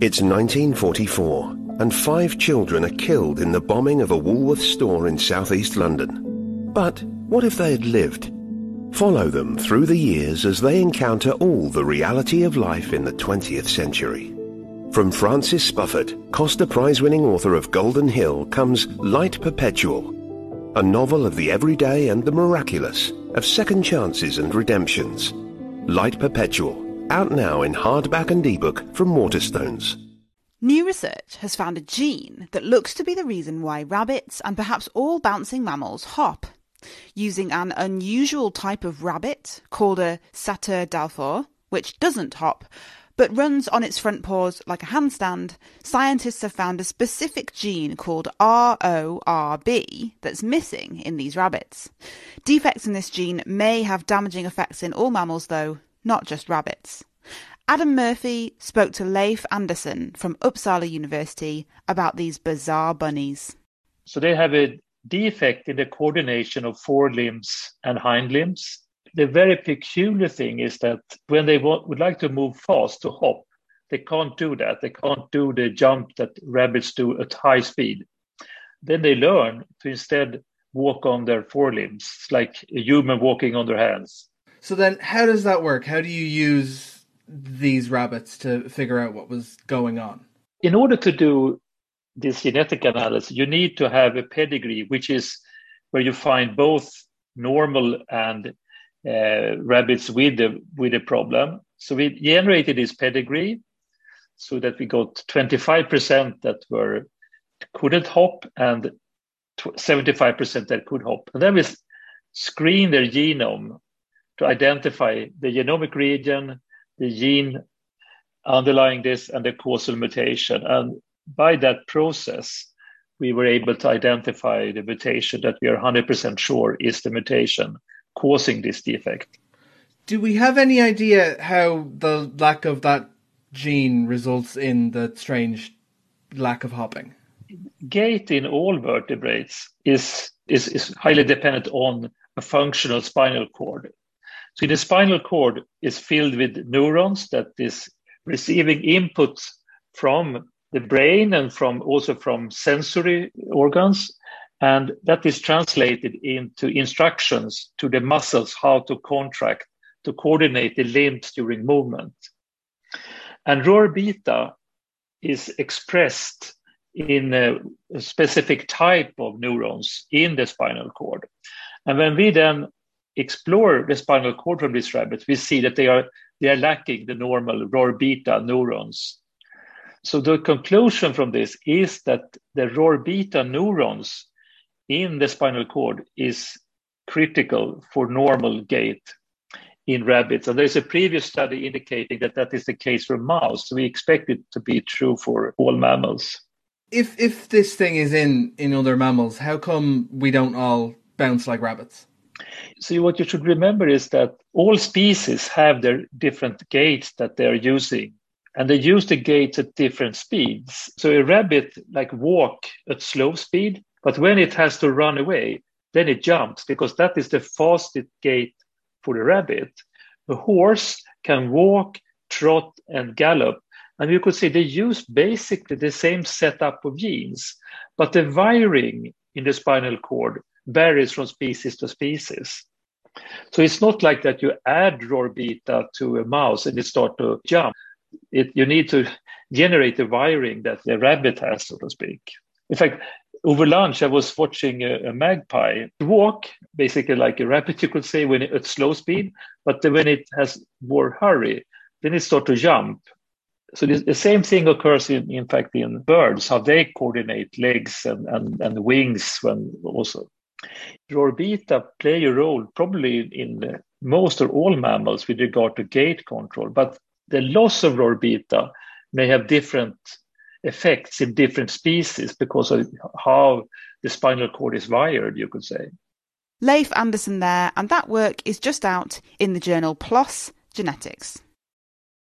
It's 1944, and five children are killed in the bombing of a Woolworths store in southeast London. But what if they had lived? Follow them through the years as they encounter all the reality of life in the 20th century. From Francis Spufford, Costa Prize winning author of Golden Hill, comes Light Perpetual, a novel of the everyday and the miraculous, of second chances and redemptions. Light Perpetual out now in hardback and ebook from Waterstones. New research has found a gene that looks to be the reason why rabbits and perhaps all bouncing mammals hop. Using an unusual type of rabbit called a sauteur d'Alfort, which doesn't hop, but runs on its front paws like a handstand, scientists have found a specific gene called RORB that's missing in these rabbits. Defects in this gene may have damaging effects in all mammals, though, not just rabbits. Adam Murphy spoke to Leif Andersson from Uppsala University about these bizarre bunnies. So they have a defect in the coordination of forelimbs and hind limbs. The very peculiar thing is that when they want, would like to move fast to hop, they can't do that. They can't do the jump that rabbits do at high speed. Then they learn to instead walk on their forelimbs, like a human walking on their hands. So then, how does that work? How do you use these rabbits to figure out what was going on? In order to do this genetic analysis, you need to have a pedigree, which is where you find both normal and uh, rabbits with the with a problem. So we generated this pedigree, so that we got 25% that were couldn't hop and 75% that could hop. And then we screen their genome to identify the genomic region, the gene underlying this, and the causal mutation. And by that process, we were able to identify the mutation that we are 100% sure is the mutation causing this defect. Do we have any idea how the lack of that gene results in the strange lack of hopping? Gait in all vertebrates is, is, is highly dependent on a functional spinal cord. So the spinal cord is filled with neurons that is receiving inputs from the brain and from also from sensory organs. And that is translated into instructions to the muscles how to contract, to coordinate the limbs during movement. And ROR beta is expressed in a, a specific type of neurons in the spinal cord. And when we then explore the spinal cord from these rabbits, we see that they are they are lacking the normal ROR beta neurons. So the conclusion from this is that the ROR beta neurons in the spinal cord is critical for normal gait in rabbits. And there's a previous study indicating that that is the case for mouse. So we expect it to be true for all mammals. If if this thing is in in other mammals, how come we don't all bounce like rabbits? So what you should remember is that all species have their different gaits that they are using and they use the gaits at different speeds. So a rabbit like walk at slow speed, but when it has to run away, then it jumps because that is the fastest gait for the rabbit. A horse can walk, trot, and gallop. And you could say they use basically the same setup of genes, but the wiring in the spinal cord varies from species to species. So it's not like that you add ROR beta to a mouse and it start to jump. It, you need to generate the wiring that the rabbit has, so to speak. In fact, over lunch, I was watching a, a magpie walk, basically like a rabbit, you could say, when it, at slow speed. But when it has more hurry, then it starts to jump. So this, the same thing occurs in, in fact, in birds, how they coordinate legs and, and, and wings when also. ROR beta play a role probably in most or all mammals with regard to gait control, but the loss of ROR beta may have different effects in different species because of how the spinal cord is wired, you could say. Leif Andersson there, and that work is just out in the journal PLOS Genetics.